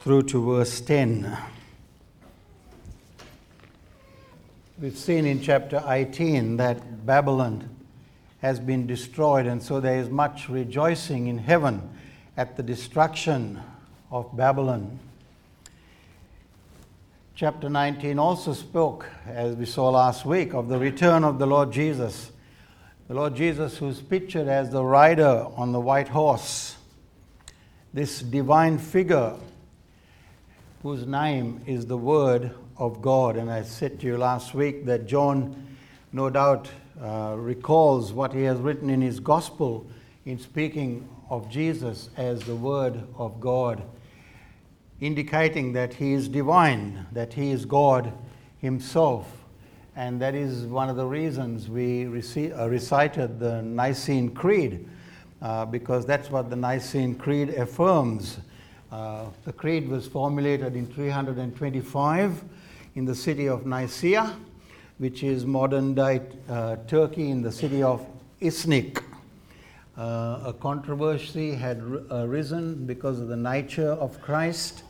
through to verse 10. We've seen in chapter 18 that Babylon has been destroyed, and so there is much rejoicing in heaven at the destruction of Babylon. Chapter 19 also spoke, as we saw last week, of the return of the Lord Jesus. The Lord Jesus, who's pictured as the rider on the white horse, this divine figure whose name is the Word of God. And I said to you last week that John, no doubt, uh, recalls what he has written in his Gospel in speaking of Jesus as the Word of God, indicating that he is divine, that he is God himself. And that is one of the reasons we rec- uh, recited the Nicene Creed, uh, because that's what the Nicene Creed affirms the creed was formulated in 325 in the city of Nicaea, which is modern day uh, Turkey in the city of Iznik. Uh, a controversy had arisen because of the nature of Christ.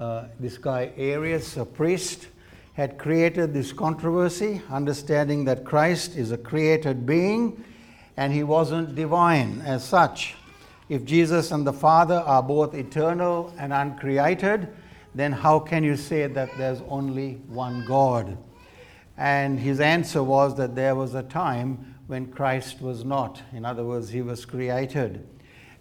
Uh, this guy, Arius, a priest, had created this controversy, understanding that Christ is a created being and he wasn't divine as such. If Jesus and the Father are both eternal and uncreated, then how can you say that there's only one God? And his answer was that there was a time when Christ was not. In other words, he was created.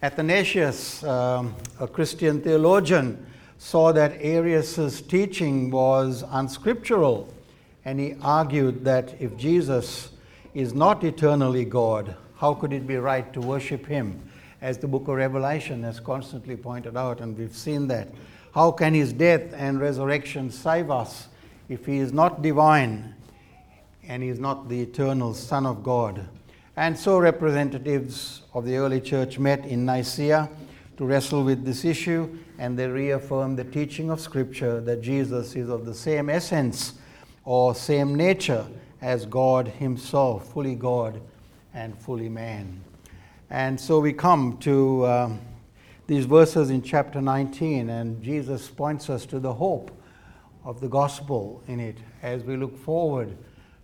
Athanasius, um, a Christian theologian, saw that Arius's teaching was unscriptural, and he argued that if Jesus is not eternally God, how could it be right to worship him? As the book of Revelation has constantly pointed out, and we've seen that. How can his death and resurrection save us if he is not divine and he is not the eternal Son of God? And so, representatives of the early church met in Nicaea to wrestle with this issue, and they reaffirmed the teaching of Scripture that Jesus is of the same essence or same nature as God Himself, fully God and fully man. And so we come to um, these verses in chapter 19, and Jesus points us to the hope of the gospel in it as we look forward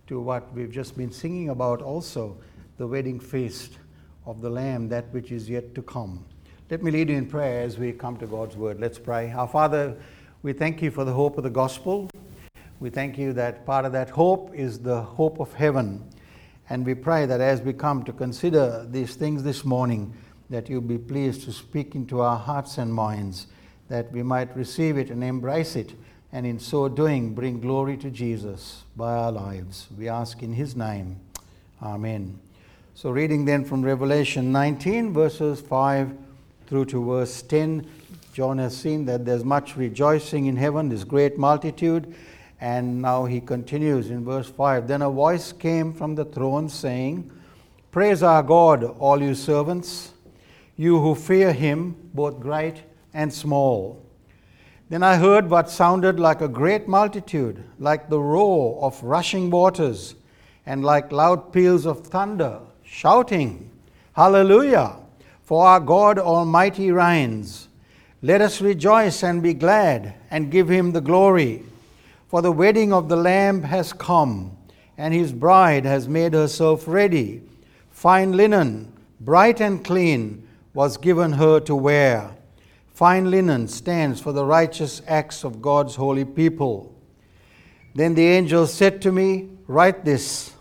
to what we've just been singing about also the wedding feast of the Lamb, that which is yet to come. Let me lead you in prayer as we come to God's word. Let's pray. Our Father, we thank you for the hope of the gospel. We thank you that part of that hope is the hope of heaven and we pray that as we come to consider these things this morning, that you be pleased to speak into our hearts and minds, that we might receive it and embrace it, and in so doing, bring glory to Jesus by our lives. We ask in his name. Amen. So, reading then from Revelation 19, verses 5 through to verse 10, John has seen that there's much rejoicing in heaven, this great multitude and now he continues in verse 5 Then a voice came from the throne saying, Praise our God, all you servants, you who fear him, both great and small. Then I heard what sounded like a great multitude, like the roar of rushing waters, and like loud peals of thunder, shouting, Hallelujah! For our God Almighty reigns. Let us rejoice and be glad, and give him the glory. For the wedding of the Lamb has come, and his bride has made herself ready. Fine linen, bright and clean, was given her to wear. Fine linen stands for the righteous acts of God's holy people. Then the angel said to me, Write this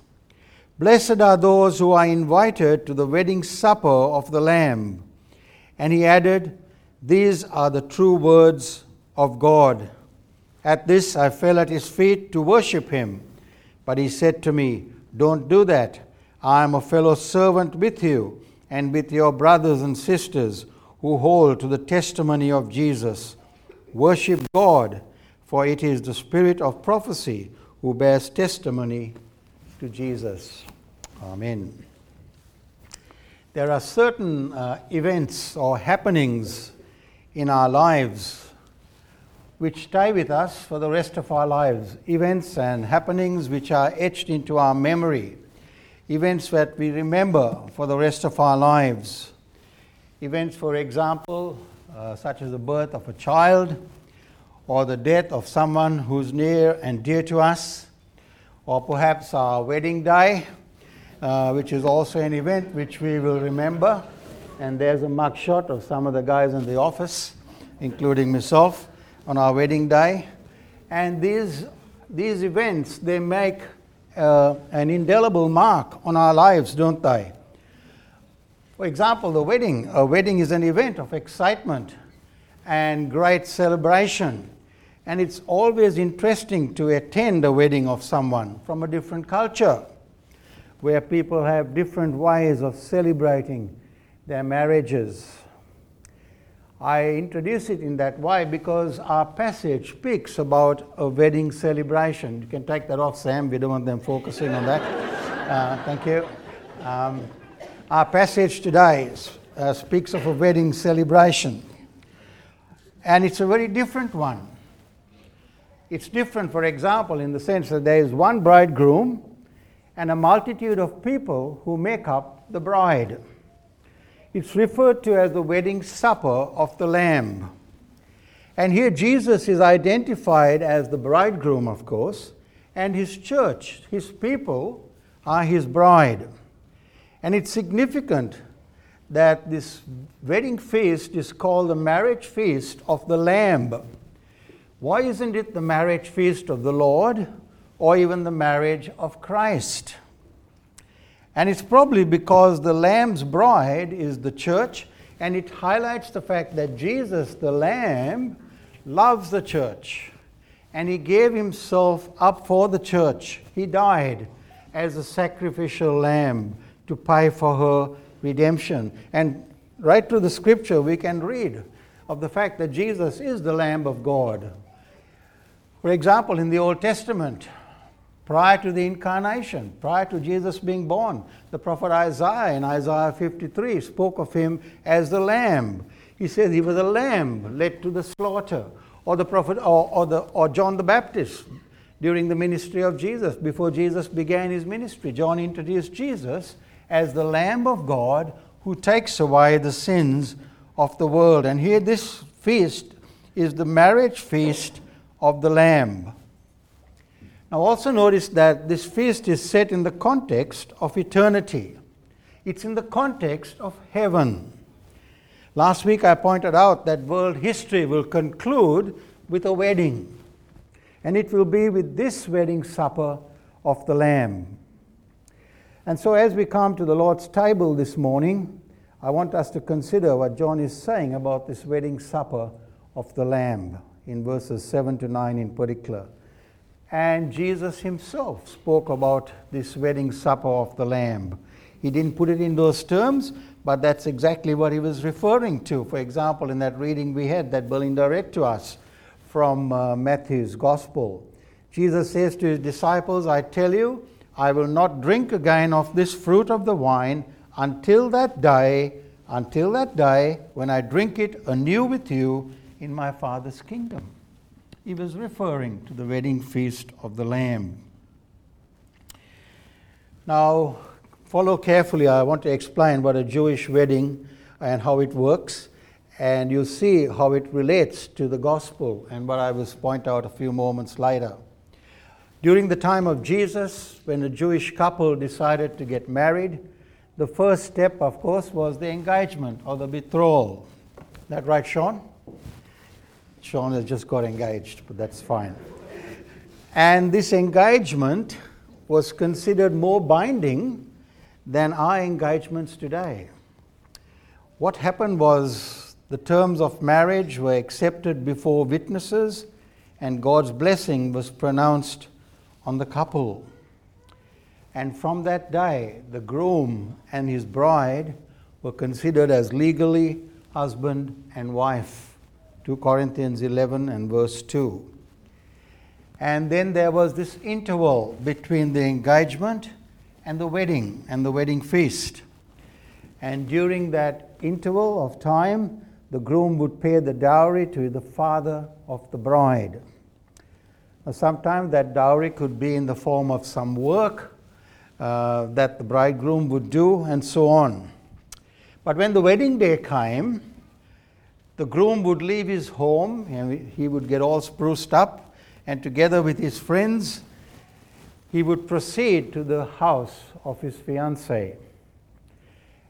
Blessed are those who are invited to the wedding supper of the Lamb. And he added, These are the true words of God. At this, I fell at his feet to worship him. But he said to me, Don't do that. I am a fellow servant with you and with your brothers and sisters who hold to the testimony of Jesus. Worship God, for it is the spirit of prophecy who bears testimony to Jesus. Amen. There are certain uh, events or happenings in our lives which tie with us for the rest of our lives, events and happenings which are etched into our memory, events that we remember for the rest of our lives. Events, for example, uh, such as the birth of a child, or the death of someone who's near and dear to us, or perhaps our wedding day, uh, which is also an event which we will remember. And there's a mugshot of some of the guys in the office, including myself, on our wedding day. And these, these events, they make uh, an indelible mark on our lives, don't they? For example, the wedding. A wedding is an event of excitement and great celebration. And it's always interesting to attend a wedding of someone from a different culture, where people have different ways of celebrating their marriages. I introduce it in that way because our passage speaks about a wedding celebration. You can take that off, Sam. We don't want them focusing on that. Uh, thank you. Um, our passage today uh, speaks of a wedding celebration, and it's a very different one. It's different, for example, in the sense that there is one bridegroom and a multitude of people who make up the bride. It's referred to as the wedding supper of the Lamb. And here Jesus is identified as the bridegroom, of course, and his church, his people, are his bride. And it's significant that this wedding feast is called the marriage feast of the Lamb. Why isn't it the marriage feast of the Lord or even the marriage of Christ? And it's probably because the Lamb's bride is the church, and it highlights the fact that Jesus, the Lamb, loves the church. And he gave himself up for the church. He died as a sacrificial lamb to pay for her redemption. And right through the scripture, we can read of the fact that Jesus is the Lamb of God. For example, in the Old Testament, prior to the incarnation, prior to Jesus being born. The prophet Isaiah in Isaiah 53 spoke of him as the lamb. He says he was a lamb led to the slaughter. Or the prophet or, or, the, or John the Baptist during the ministry of Jesus, before Jesus began his ministry. John introduced Jesus as the Lamb of God who takes away the sins of the world. And here this feast is the marriage feast of the Lamb. Now, also notice that this feast is set in the context of eternity, it's in the context of heaven. Last week I pointed out that world history will conclude with a wedding, and it will be with this wedding supper of the Lamb. And so, as we come to the Lord's table this morning, I want us to consider what John is saying about this wedding supper of the Lamb in verses 7 to 9 in particular. And Jesus himself spoke about this wedding supper of the Lamb. He didn't put it in those terms, but that's exactly what he was referring to. For example, in that reading we had that Belinda read to us from uh, Matthew's Gospel, Jesus says to his disciples, I tell you, I will not drink again of this fruit of the wine until that day, until that day when I drink it anew with you in my Father's kingdom he was referring to the wedding feast of the Lamb. Now, follow carefully. I want to explain what a Jewish wedding and how it works, and you'll see how it relates to the gospel and what I will point out a few moments later. During the time of Jesus, when a Jewish couple decided to get married, the first step, of course, was the engagement or the betrothal. That right, Sean? Sean has just got engaged, but that's fine. And this engagement was considered more binding than our engagements today. What happened was the terms of marriage were accepted before witnesses, and God's blessing was pronounced on the couple. And from that day, the groom and his bride were considered as legally husband and wife. 2 Corinthians 11 and verse 2. And then there was this interval between the engagement and the wedding and the wedding feast. And during that interval of time, the groom would pay the dowry to the father of the bride. Now, sometimes that dowry could be in the form of some work uh, that the bridegroom would do, and so on. But when the wedding day came, the groom would leave his home and he would get all spruced up, and together with his friends, he would proceed to the house of his fiancée.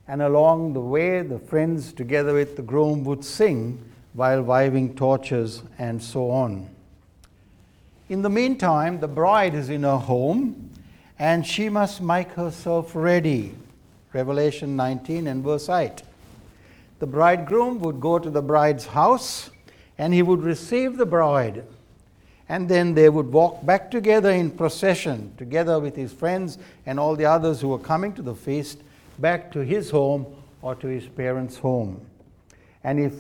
And along the way, the friends, together with the groom, would sing while waving torches and so on. In the meantime, the bride is in her home and she must make herself ready. Revelation 19 and verse 8. The bridegroom would go to the bride's house and he would receive the bride. And then they would walk back together in procession, together with his friends and all the others who were coming to the feast, back to his home or to his parents' home. And if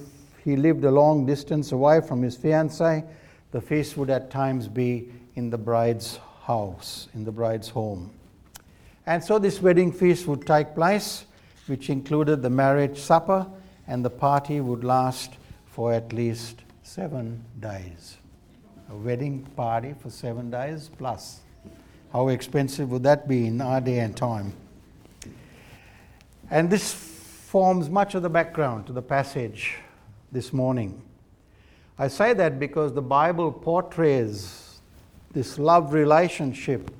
he lived a long distance away from his fiancée, the feast would at times be in the bride's house, in the bride's home. And so this wedding feast would take place, which included the marriage supper, and the party would last for at least seven days. A wedding party for seven days plus. How expensive would that be in our day and time? And this forms much of the background to the passage this morning. I say that because the Bible portrays this love relationship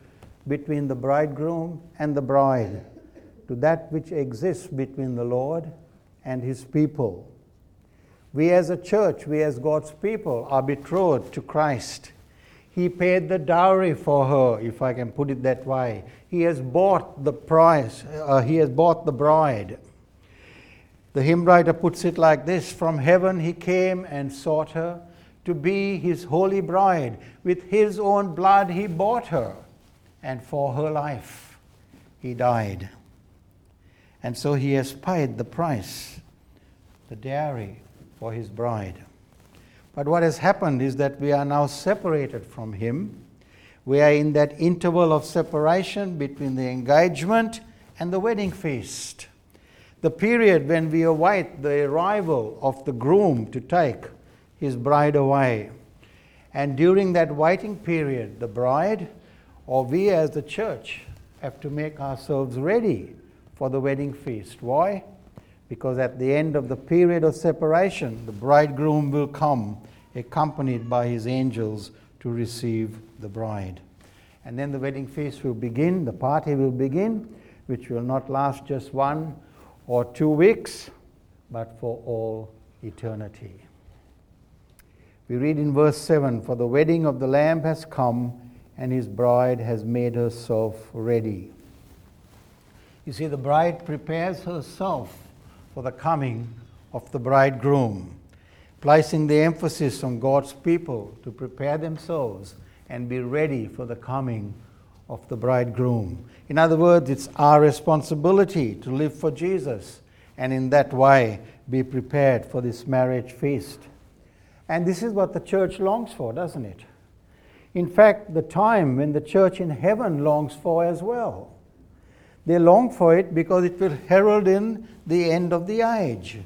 between the bridegroom and the bride to that which exists between the Lord and his people. We as a church, we as God's people, are betrothed to Christ. He paid the dowry for her, if I can put it that way. He has bought the price, uh, he has bought the bride. The hymn writer puts it like this From heaven he came and sought her to be his holy bride. With his own blood he bought her, and for her life he died. And so he has paid the price, the dowry for his bride. But what has happened is that we are now separated from him. We are in that interval of separation between the engagement and the wedding feast the period when we await the arrival of the groom to take his bride away. And during that waiting period, the bride, or we as the church, have to make ourselves ready for the wedding feast. Why? Because at the end of the period of separation, the bridegroom will come accompanied by his angels to receive the bride. And then the wedding feast will begin, the party will begin, which will not last just one or two weeks, but for all eternity. We read in verse 7 For the wedding of the Lamb has come, and his bride has made herself ready. You see, the bride prepares herself for the coming of the bridegroom, placing the emphasis on God's people to prepare themselves and be ready for the coming of the bridegroom. In other words, it's our responsibility to live for Jesus and in that way be prepared for this marriage feast. And this is what the church longs for, doesn't it? In fact, the time when the church in heaven longs for as well. They long for it because it will herald in the end of the age.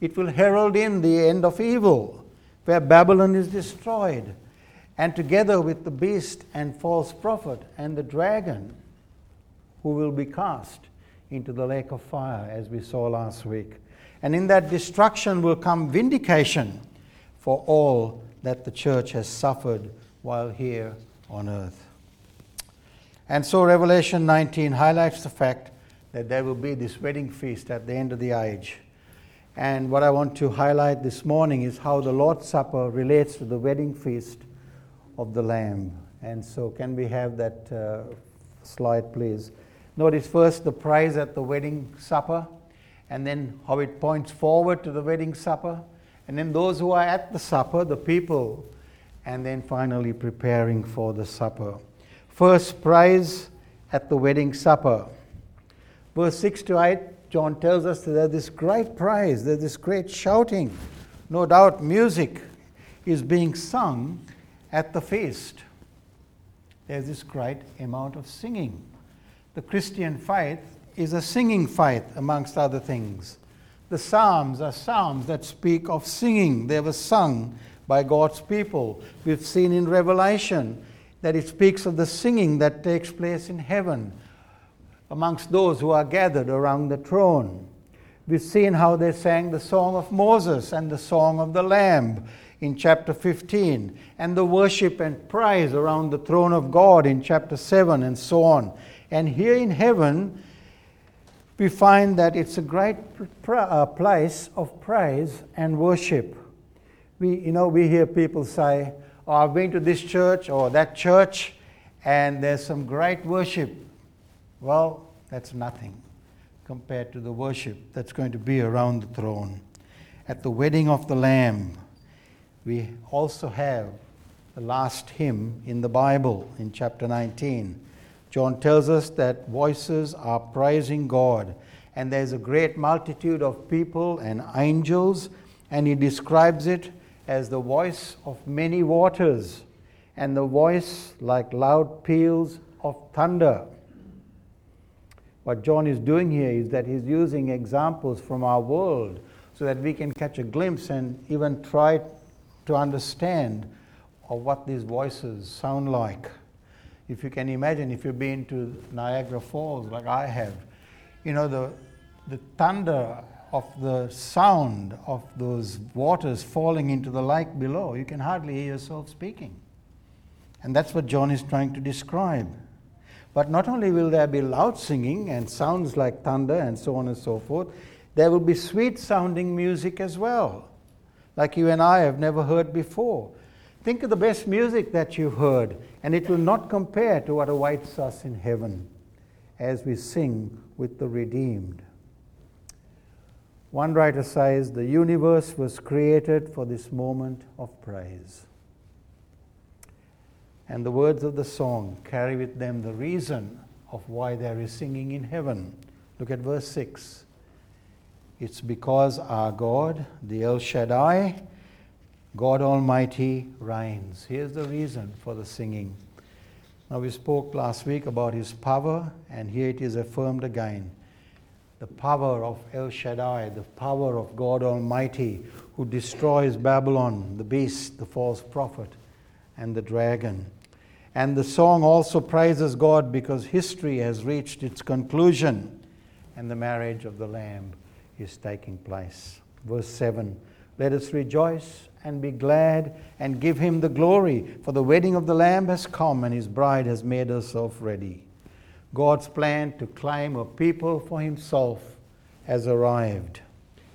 It will herald in the end of evil, where Babylon is destroyed and together with the beast and false prophet and the dragon, who will be cast into the lake of fire, as we saw last week. And in that destruction will come vindication for all that the church has suffered while here on earth. And so Revelation 19 highlights the fact that there will be this wedding feast at the end of the age. And what I want to highlight this morning is how the Lord's Supper relates to the wedding feast of the Lamb. And so, can we have that uh, slide, please? Notice first the prize at the wedding supper, and then how it points forward to the wedding supper, and then those who are at the supper, the people, and then finally preparing for the supper. First prize at the wedding supper. Verse 6 to 8, John tells us that there's this great praise, there's this great shouting. No doubt music is being sung at the feast, there's this great amount of singing. The Christian faith is a singing faith, amongst other things. The Psalms are Psalms that speak of singing. They were sung by God's people. We've seen in Revelation that it speaks of the singing that takes place in heaven amongst those who are gathered around the throne. We've seen how they sang the song of Moses and the song of the Lamb in chapter 15, and the worship and praise around the throne of God in chapter 7, and so on. And here in heaven, we find that it's a great uh, place of praise and worship. We, you know, we hear people say, oh, I've been to this church or that church, and there's some great worship. Well, that's nothing compared to the worship that's going to be around the throne. At the wedding of the Lamb, we also have the last hymn in the Bible in chapter 19. John tells us that voices are praising God, and there's a great multitude of people and angels, and he describes it as the voice of many waters, and the voice like loud peals of thunder. What John is doing here is that he's using examples from our world so that we can catch a glimpse and even try to understand of what these voices sound like. If you can imagine, if you've been to Niagara Falls like I have, you know, the, the thunder of the sound of those waters falling into the lake below, you can hardly hear yourself speaking. And that's what John is trying to describe. But not only will there be loud singing and sounds like thunder and so on and so forth, there will be sweet sounding music as well like you and I have never heard before. Think of the best music that you've heard, and it will not compare to what awaits us in heaven as we sing with the redeemed. One writer says the universe was created for this moment of praise. And the words of the song carry with them the reason of why there is singing in heaven. Look at verse 6. It's because our God, the El Shaddai, God Almighty, reigns. Here's the reason for the singing. Now, we spoke last week about his power, and here it is affirmed again. The power of El Shaddai, the power of God Almighty, who destroys Babylon, the beast, the false prophet, and the dragon. And the song also praises God because history has reached its conclusion and the marriage of the Lamb is taking place. Verse 7 Let us rejoice and be glad and give him the glory, for the wedding of the Lamb has come and his bride has made herself ready. God's plan to claim a people for himself has arrived.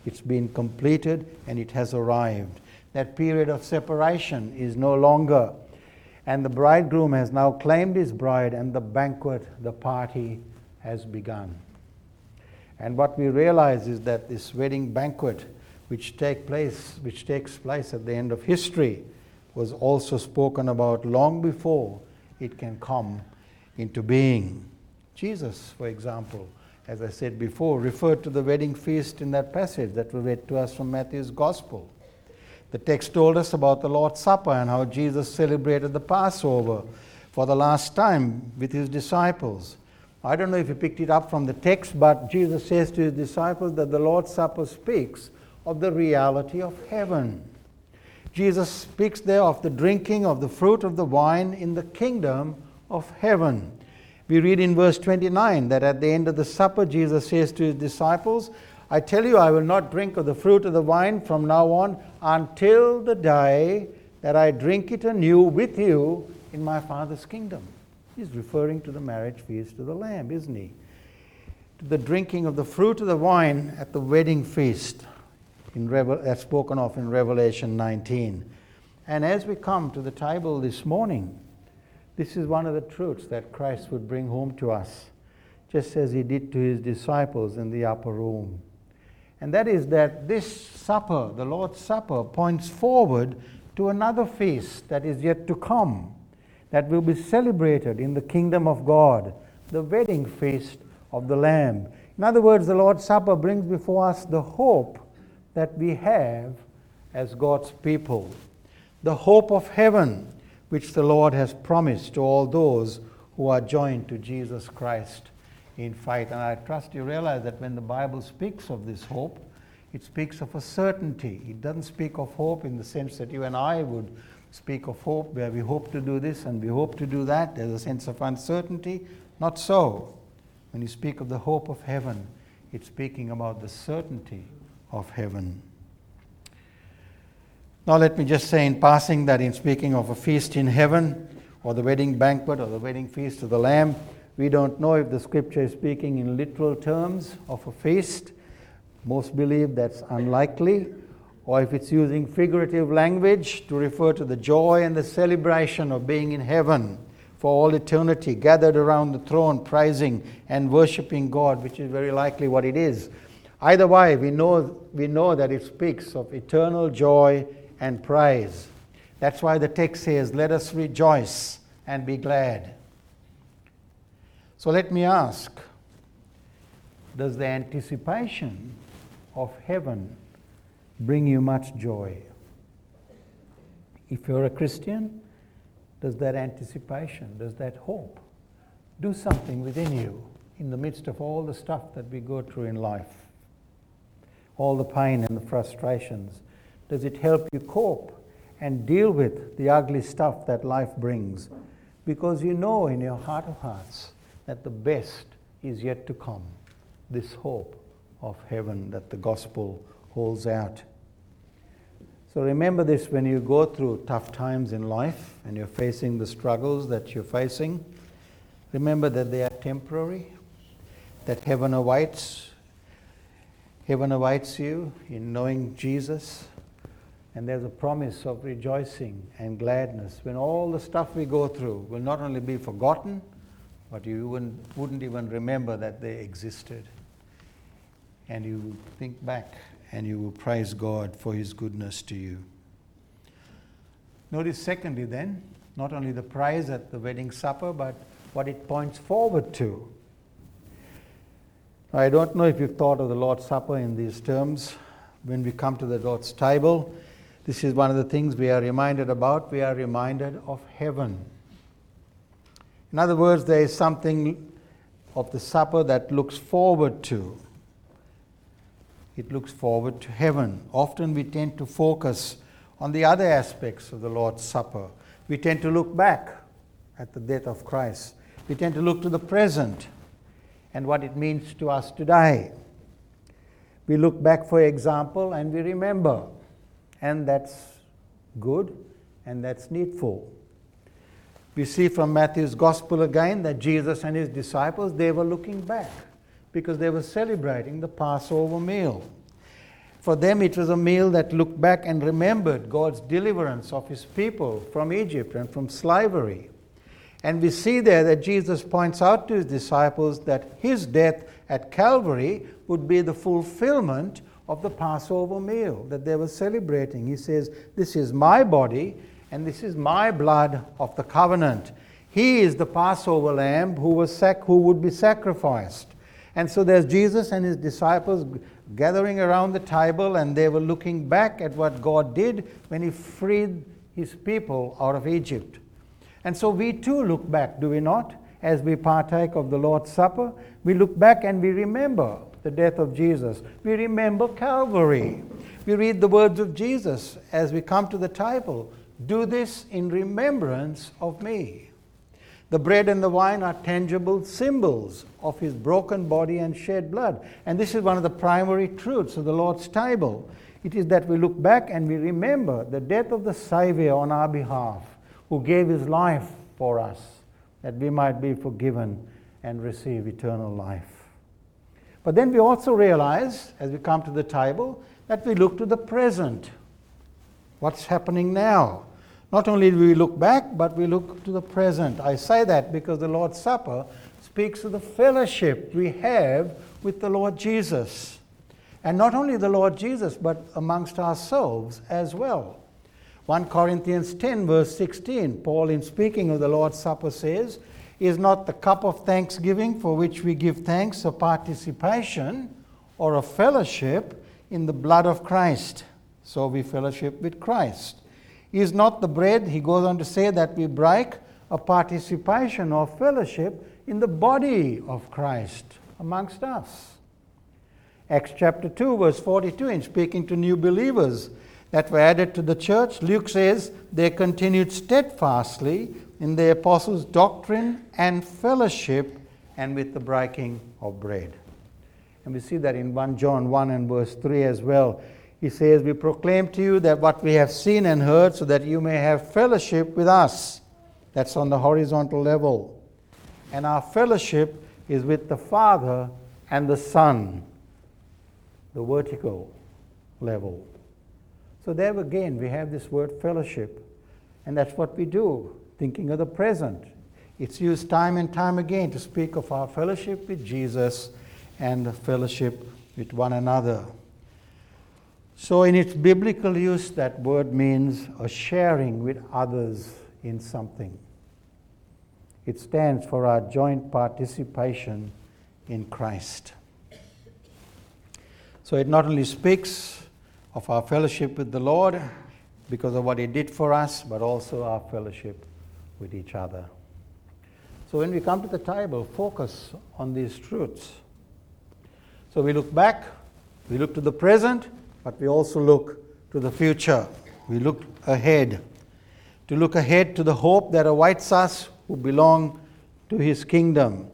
It's been completed and it has arrived. That period of separation is no longer. And the bridegroom has now claimed his bride, and the banquet, the party, has begun. And what we realize is that this wedding banquet, which, take place, which takes place at the end of history, was also spoken about long before it can come into being. Jesus, for example, as I said before, referred to the wedding feast in that passage that we read to us from Matthew's Gospel. The text told us about the Lord's Supper and how Jesus celebrated the Passover for the last time with his disciples. I don't know if you picked it up from the text, but Jesus says to his disciples that the Lord's Supper speaks of the reality of heaven. Jesus speaks there of the drinking of the fruit of the wine in the kingdom of heaven. We read in verse 29 that at the end of the supper, Jesus says to his disciples, I tell you, I will not drink of the fruit of the vine from now on until the day that I drink it anew with you in my Father's kingdom. He's referring to the marriage feast of the Lamb, isn't he? To the drinking of the fruit of the wine at the wedding feast, in spoken of in Revelation 19. And as we come to the table this morning, this is one of the truths that Christ would bring home to us, just as he did to his disciples in the upper room. And that is that this supper, the Lord's Supper, points forward to another feast that is yet to come that will be celebrated in the kingdom of God, the wedding feast of the Lamb. In other words, the Lord's Supper brings before us the hope that we have as God's people, the hope of heaven, which the Lord has promised to all those who are joined to Jesus Christ in faith. And I trust you realize that when the Bible speaks of this hope, it speaks of a certainty. It doesn't speak of hope in the sense that you and I would speak of hope, where we hope to do this and we hope to do that. There's a sense of uncertainty. Not so. When you speak of the hope of heaven, It's speaking about the certainty of heaven. Now, let me just say in passing that in speaking of a feast in heaven, or the wedding banquet, or the wedding feast of the Lamb, we don't know if the scripture is speaking in literal terms of a feast. Most believe that's unlikely, or if it's using figurative language to refer to the joy and the celebration of being in heaven for all eternity, gathered around the throne, praising and worshiping God, which is very likely what it is. Either way, we know, we know that it speaks of eternal joy and praise. That's why the text says, Let us rejoice and be glad. So let me ask Does the anticipation of heaven bring you much joy? If you're a Christian, does that anticipation, does that hope do something within you in the midst of all the stuff that we go through in life? All the pain and the frustrations. Does it help you cope and deal with the ugly stuff that life brings? Because you know in your heart of hearts that the best is yet to come. This hope of heaven that the gospel holds out. So remember this when you go through tough times in life and you're facing the struggles that you're facing. Remember that they are temporary, that heaven awaits. Heaven awaits you in knowing Jesus. And there's a promise of rejoicing and gladness when all the stuff we go through will not only be forgotten, but you wouldn't, wouldn't even remember that they existed. And you will think back and you will praise God for his goodness to you. Notice, secondly, then, not only the praise at the wedding supper, but what it points forward to. I don't know if you've thought of the Lord's Supper in these terms. When we come to the Lord's table, this is one of the things we are reminded about. We are reminded of heaven. In other words, there is something of the supper that looks forward to. It looks forward to heaven. Often we tend to focus on the other aspects of the Lord's Supper. We tend to look back at the death of Christ. We tend to look to the present and what it means to us today. We look back, for example, and we remember, and that's good and that's needful. We see from Matthew's gospel again that Jesus and his disciples, they were looking back because they were celebrating the Passover meal. For them, it was a meal that looked back and remembered God's deliverance of his people from Egypt and from slavery. And we see there that Jesus points out to his disciples that his death at Calvary would be the fulfillment of the Passover meal that they were celebrating. He says, This is my body and this is my blood of the covenant. He is the Passover lamb who, was sac- who would be sacrificed. And so there's Jesus and his disciples gathering around the table, and they were looking back at what God did when he freed his people out of Egypt. And so we too look back, do we not? As we partake of the Lord's Supper, we look back and we remember the death of Jesus. We remember Calvary. We read the words of Jesus as we come to the table. Do this in remembrance of me. The bread and the wine are tangible symbols of his broken body and shed blood. And this is one of the primary truths of the Lord's table. It is that we look back and we remember the death of the Savior on our behalf, who gave his life for us, that we might be forgiven and receive eternal life. But then we also realize, as we come to the table, that we look to the present. What's happening now? Not only do we look back, but we look to the present. I say that because the Lord's Supper speaks of the fellowship we have with the Lord Jesus. And not only the Lord Jesus, but amongst ourselves as well. 1 Corinthians 10, verse 16, Paul, in speaking of the Lord's Supper, says, Is not the cup of thanksgiving for which we give thanks a participation or a fellowship in the blood of Christ? So we fellowship with Christ. Is not the bread, he goes on to say, that we break a participation or fellowship in the body of Christ amongst us? Acts chapter 2, verse 42, in speaking to new believers that were added to the church, Luke says they continued steadfastly in the apostles' doctrine and fellowship and with the breaking of bread. And we see that in 1 John 1 and verse 3 as well. He says, We proclaim to you that what we have seen and heard, so that you may have fellowship with us. That's on the horizontal level. And our fellowship is with the Father and the Son, the vertical level. So, there again, we have this word fellowship. And that's what we do, thinking of the present. It's used time and time again to speak of our fellowship with Jesus and the fellowship with one another. So, in its biblical use, that word means a sharing with others in something. It stands for our joint participation in Christ. So, it not only speaks of our fellowship with the Lord because of what He did for us, but also our fellowship with each other. So, when we come to the table, focus on these truths. So, we look back, we look to the present, but we also look to the future. We look ahead. To look ahead to the hope that awaits us who belong to his kingdom.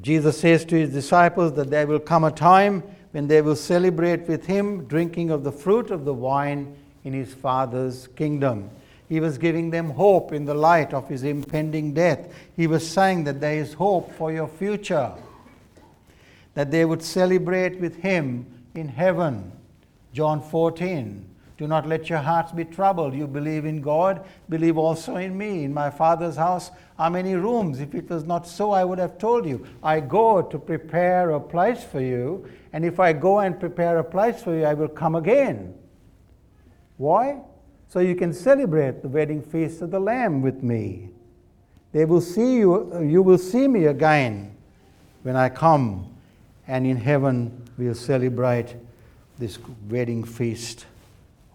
Jesus says to his disciples that there will come a time when they will celebrate with him, drinking of the fruit of the wine in his Father's kingdom. He was giving them hope in the light of his impending death. He was saying that there is hope for your future, that they would celebrate with him in heaven. John 14. Do not let your hearts be troubled. You believe in God, believe also in me. In my Father's house are many rooms. If it was not so, I would have told you. I go to prepare a place for you, and if I go and prepare a place for you, I will come again. Why? So you can celebrate the wedding feast of the Lamb with me. They will see you, you will see me again when I come, and in heaven we'll celebrate this wedding feast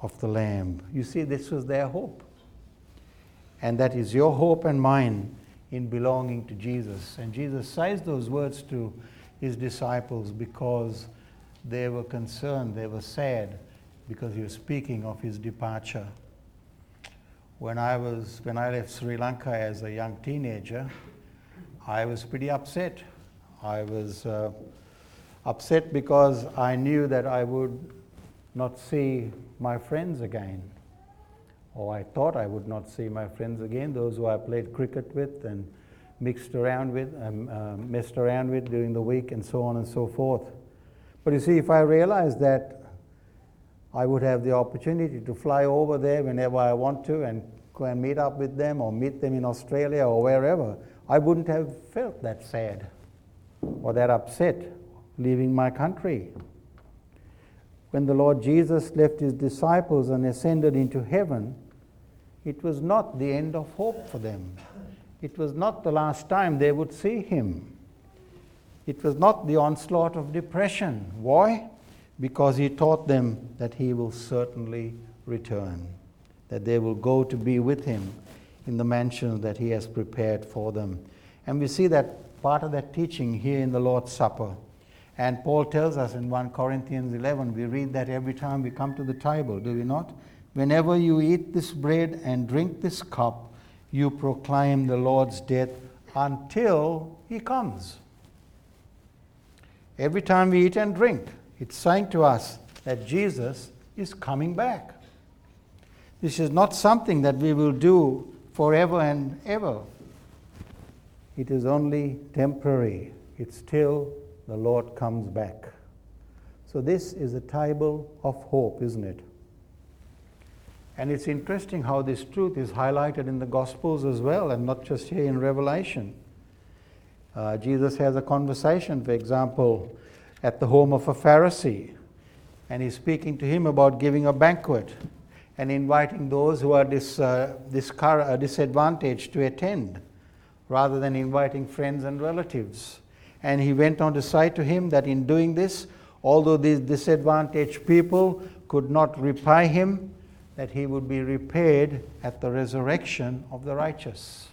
of the Lamb. You see, this was their hope. And that is your hope and mine in belonging to Jesus. And Jesus says those words to his disciples because they were concerned, they were sad, because was speaking of his departure. When I, was, when I left Sri Lanka as a young teenager, I was pretty upset. I was uh, upset because I knew that I would not see my friends again. Or I thought I would not see my friends again, those who I played cricket with and mixed around with, um, uh, messed around with during the week, and so on and so forth. But you see, if I realized that I would have the opportunity to fly over there whenever I want to and go and meet up with them or meet them in Australia or wherever, I wouldn't have felt that sad or that upset leaving my country when the Lord Jesus left his disciples and ascended into heaven, it was not the end of hope for them. It was not the last time they would see him. It was not the onslaught of depression. Why? Because he taught them that he will certainly return, that they will go to be with him in the mansions that he has prepared for them. And we see that part of that teaching here in the Lord's Supper. And Paul tells us in 1 Corinthians 11, we read that every time we come to the table, do we not? Whenever you eat this bread and drink this cup, you proclaim the Lord's death until he comes. Every time we eat and drink, it's saying to us that Jesus is coming back. This is not something that we will do forever and ever. It is only temporary. It's till the Lord comes back. So, this is a table of hope, isn't it? And it's interesting how this truth is highlighted in the Gospels as well, and not just here in Revelation. Uh, Jesus has a conversation, for example, at the home of a Pharisee, and he's speaking to him about giving a banquet and inviting those who are dis, uh, discar- uh, disadvantaged to attend, rather than inviting friends and relatives. And he went on to say to him that in doing this, although these disadvantaged people could not repay him, that he would be repaid at the resurrection of the righteous.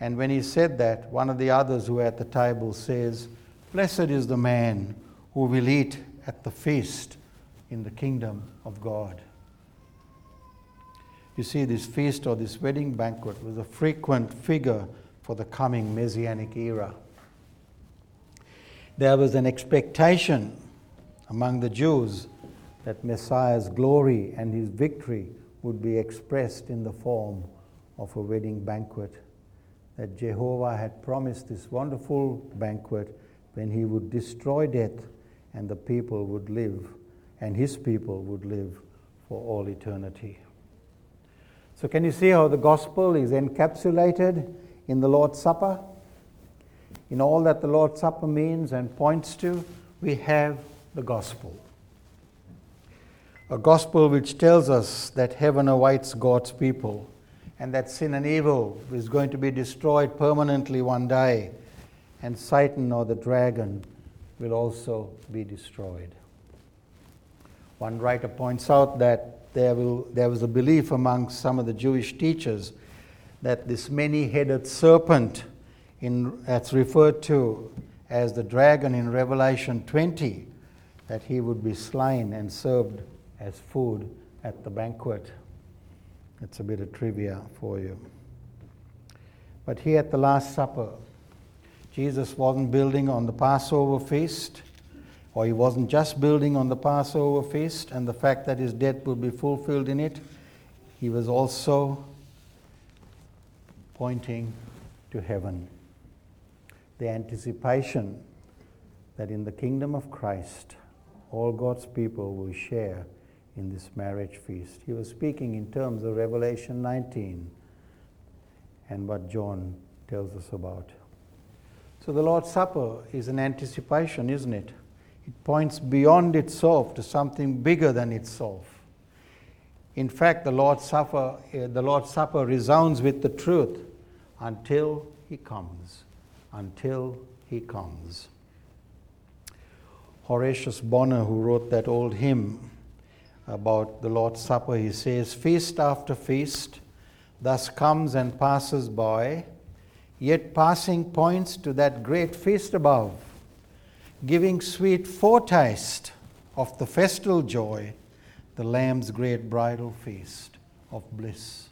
And when he said that, one of the others who were at the table says, Blessed is the man who will eat at the feast in the kingdom of God. You see, this feast or this wedding banquet was a frequent figure for the coming Messianic era. There was an expectation among the Jews that Messiah's glory and his victory would be expressed in the form of a wedding banquet. That Jehovah had promised this wonderful banquet when he would destroy death and the people would live, and his people would live for all eternity. So, can you see how the gospel is encapsulated in the Lord's Supper? In all that the Lord's Supper means and points to, we have the gospel. A gospel which tells us that heaven awaits God's people and that sin and evil is going to be destroyed permanently one day, and Satan or the dragon will also be destroyed. One writer points out that there, will, there was a belief among some of the Jewish teachers that this many headed serpent, in, that's referred to as the dragon in Revelation 20, that he would be slain and served as food at the banquet. It's a bit of trivia for you. But here at the Last Supper, Jesus wasn't building on the Passover feast, or he wasn't just building on the Passover feast and the fact that his death would be fulfilled in it. He was also pointing to heaven. The anticipation that in the kingdom of Christ, all God's people will share in this marriage feast. He was speaking in terms of Revelation 19 and what John tells us about. So the Lord's Supper is an anticipation, isn't it? It points beyond itself to something bigger than itself. In fact, the Lord's Supper, uh, the Lord's Supper resounds with the truth until He comes. Until He comes. Horatius Bonar, who wrote that old hymn, about the Lord's Supper, he says, Feast after feast thus comes and passes by, yet passing points to that great feast above, giving sweet foretaste of the festal joy, the Lamb's great bridal feast of bliss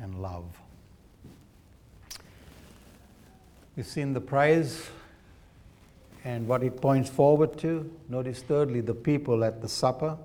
and love. We've seen the prize and what it points forward to. Notice, thirdly, the people at the supper.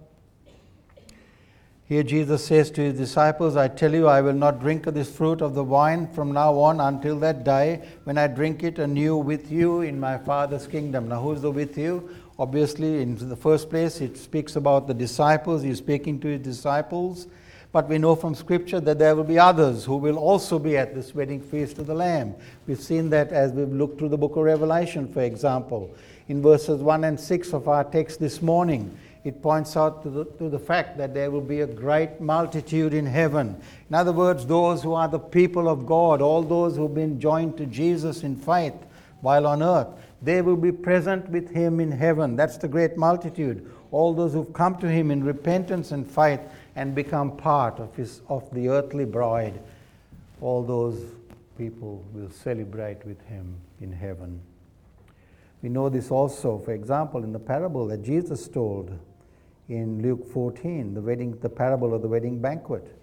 Here Jesus says to his disciples, I tell you, I will not drink of this fruit of the wine from now on until that day when I drink it anew with you in my Father's kingdom. Now, who's the with you? Obviously, in the first place, it speaks about the disciples. He's speaking to his disciples. But we know from Scripture that there will be others who will also be at this wedding feast of the Lamb. We've seen that as we've looked through the book of Revelation, for example. In verses 1 and 6 of our text this morning, it points out to the, to the fact that there will be a great multitude in heaven. In other words, those who are the people of God, all those who've been joined to Jesus in faith while on earth, they will be present with him in heaven. That's the great multitude. All those who've come to him in repentance and faith and become part of, his, of the earthly bride, all those people will celebrate with him in heaven. We know this also, for example, in the parable that Jesus told in Luke 14, the wedding, the parable of the wedding banquet.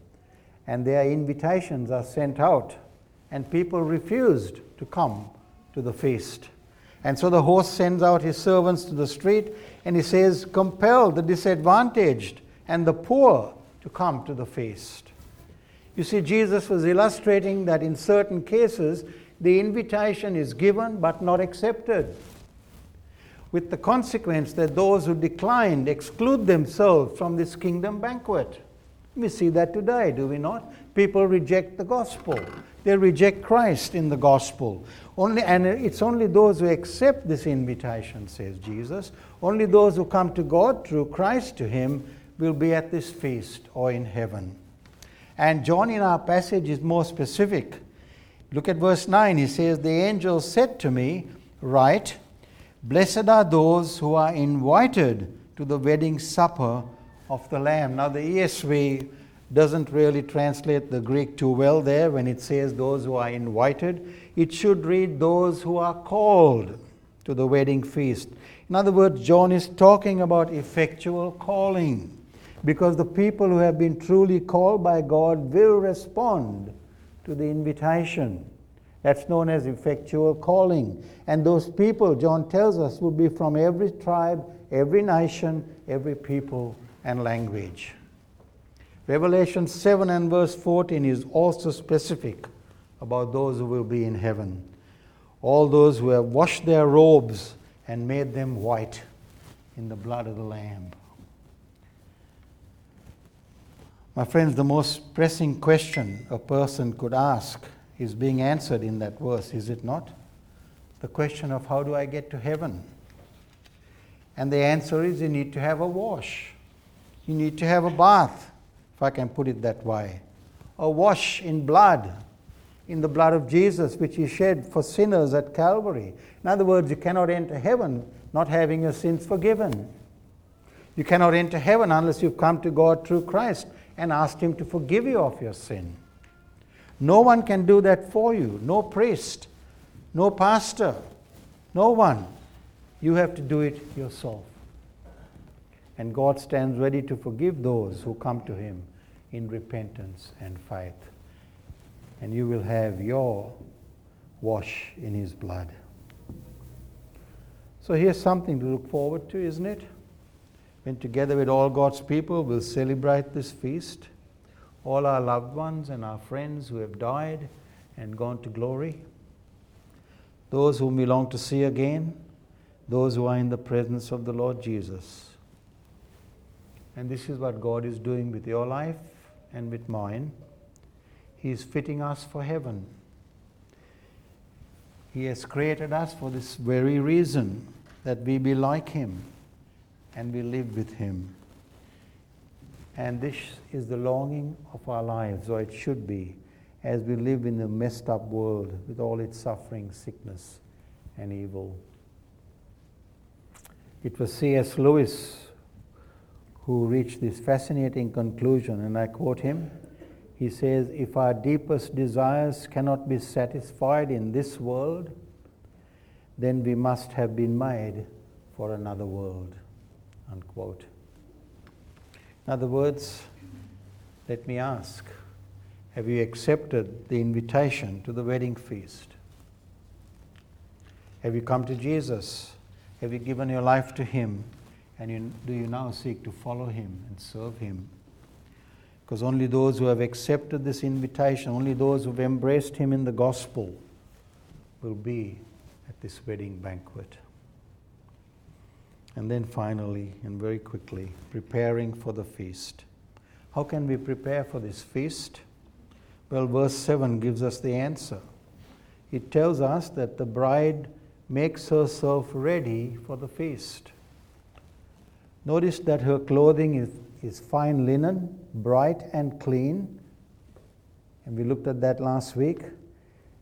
And their invitations are sent out, and people refused to come to the feast. And so the host sends out his servants to the street, and he says, Compel the disadvantaged and the poor to come to the feast. You see, Jesus was illustrating that in certain cases, the invitation is given but not accepted with the consequence that those who declined exclude themselves from this kingdom banquet. We see that today, do we not? People reject the gospel. They reject Christ in the gospel. Only, and it's only those who accept this invitation, says Jesus. Only those who come to God through Christ to Him will be at this feast or in heaven. And John in our passage is more specific. Look at verse 9. He says, The angel said to me, Write, Blessed are those who are invited to the wedding supper of the Lamb. Now, the ESV doesn't really translate the Greek too well there when it says those who are invited. It should read those who are called to the wedding feast. In other words, John is talking about effectual calling because the people who have been truly called by God will respond to the invitation That's known as effectual calling. And those people, John tells us, will be from every tribe, every nation, every people, and language. Revelation 7 and verse 14 is also specific about those who will be in heaven. All those who have washed their robes and made them white in the blood of the Lamb. My friends, the most pressing question a person could ask is being answered in that verse, is it not? The question of how do I get to heaven? And the answer is you need to have a wash. You need to have a bath, if I can put it that way. A wash in blood, in the blood of Jesus, which He shed for sinners at Calvary. In other words, you cannot enter heaven not having your sins forgiven. You cannot enter heaven unless you've come to God through Christ and asked Him to forgive you of your sin. No one can do that for you. No priest, no pastor, no one. You have to do it yourself. And God stands ready to forgive those who come to Him in repentance and faith. And you will have your wash in His blood. So here's something to look forward to, isn't it? when together with all God's people we'll celebrate this feast, all our loved ones and our friends who have died and gone to glory, those whom we long to see again, those who are in the presence of the Lord Jesus. And this is what God is doing with your life and with mine. He is fitting us for heaven. He has created us for this very reason that we be like Him and we live with Him. And this is the longing of our lives, or it should be, as we live in a messed up world with all its suffering, sickness, and evil. It was C.S. Lewis who reached this fascinating conclusion, and I quote him. He says, If our deepest desires cannot be satisfied in this world, then we must have been made for another world unquote. In other words, let me ask have you accepted the invitation to the wedding feast? Have you come to Jesus? Have you given your life to Him? And you, do you now seek to follow Him and serve Him? Because only those who have accepted this invitation, only those who have embraced Him in the gospel, will be at this wedding banquet. And then finally, and very quickly, preparing for the feast. How can we prepare for this feast? Well, verse 7 gives us the answer. It tells us that the bride makes herself ready for the feast. Notice that her clothing is, is fine linen, bright and clean. And we looked at that last week.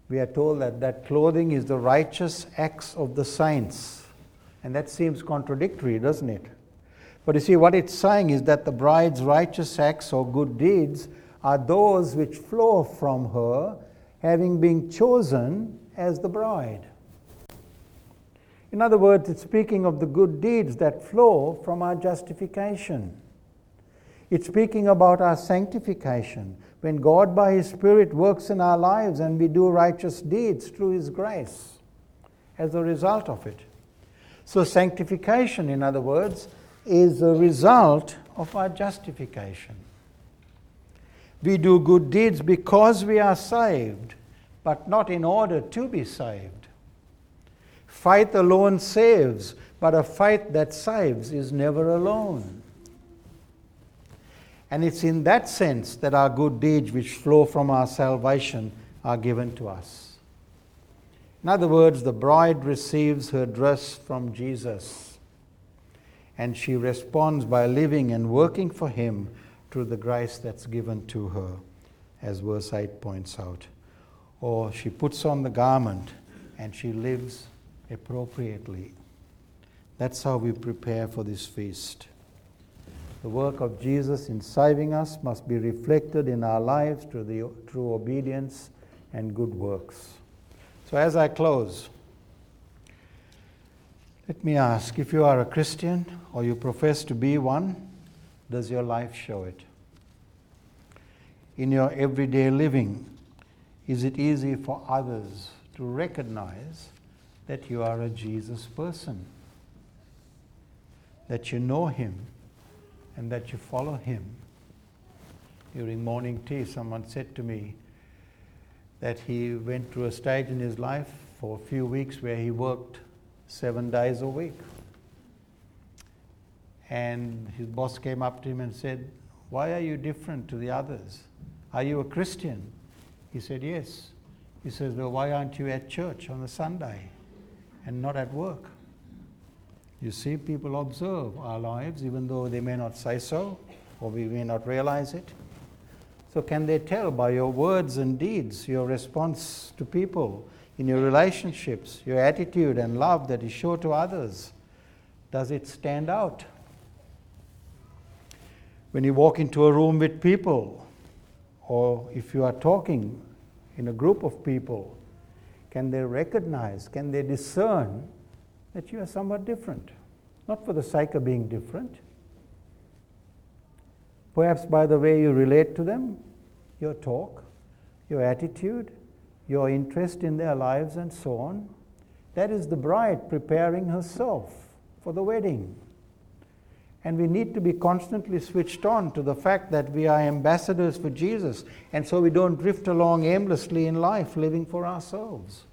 We are told that that clothing is the righteous acts of the saints. And that seems contradictory, doesn't it? But you see, what it's saying is that the bride's righteous acts or good deeds are those which flow from her, having been chosen as the bride. In other words, it's speaking of the good deeds that flow from our justification. It's speaking about our sanctification, when God by His Spirit works in our lives and we do righteous deeds through His grace as a result of it. So, sanctification, in other words, is a result of our justification. We do good deeds because we are saved, but not in order to be saved. Faith alone saves, but a faith that saves is never alone. And it's in that sense that our good deeds, which flow from our salvation, are given to us. In other words, the bride receives her dress from Jesus and she responds by living and working for him through the grace that's given to her, as verse 8 points out. Or she puts on the garment and she lives appropriately. That's how we prepare for this feast. The work of Jesus in saving us must be reflected in our lives through, the, through obedience and good works. So, as I close, let me ask if you are a Christian or you profess to be one, does your life show it? In your everyday living, Is it easy for others to recognize that you are a Jesus person? That you know Him and that you follow Him? During morning tea, someone said to me that he went through a stage in his life for a few weeks where he worked seven days a week. And his boss came up to him and said, Why are you different to the others? Are you a Christian? He said, Yes. He says, Well, why aren't you at church on a Sunday and not at work? You see, people observe our lives even though they may not say so or we may not realize it. So, can they tell by your words and deeds, your response to people, in your relationships, your attitude and love that you show to others? Does it stand out? When you walk into a room with people, or if you are talking in a group of people, can they recognize, can they discern that you are somewhat different? Not for the sake of being different. Perhaps by the way you relate to them, your talk, your attitude, your interest in their lives, and so on. That is the bride preparing herself for the wedding. And we need to be constantly switched on to the fact that we are ambassadors for Jesus, and so we don't drift along aimlessly in life living for ourselves.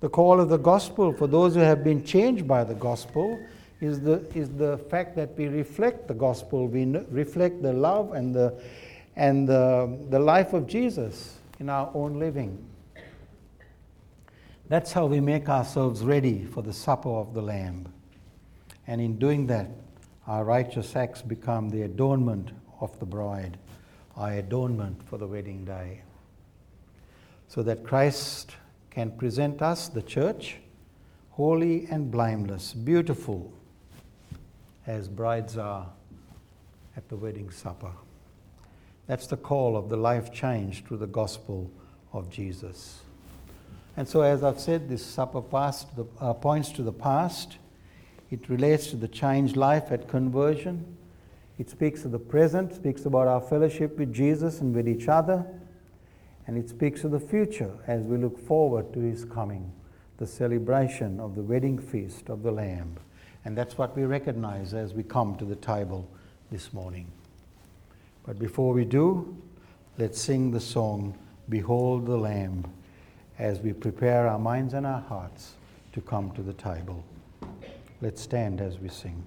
The call of the gospel for those who have been changed by the gospel is the, is the fact that we reflect the gospel, we reflect the love and the, and the, the life of Jesus in our own living. That's how we make ourselves ready for the supper of the Lamb. And in doing that, our righteous acts become the adornment of the bride, our adornment for the wedding day. So that Christ can present us, the church, holy and blameless, beautiful, as brides are at the wedding supper. That's the call of the life change through the gospel of Jesus. And so, as I've said, this supper past, the, uh, points to the past. It relates to the changed life at conversion. It speaks of the present, speaks about our fellowship with Jesus and with each other. And it speaks of the future as we look forward to his coming, the celebration of the wedding feast of the Lamb. And that's what we recognize as we come to the table this morning. But before we do, let's sing the song, Behold the Lamb, as we prepare our minds and our hearts to come to the table. Let's stand as we sing.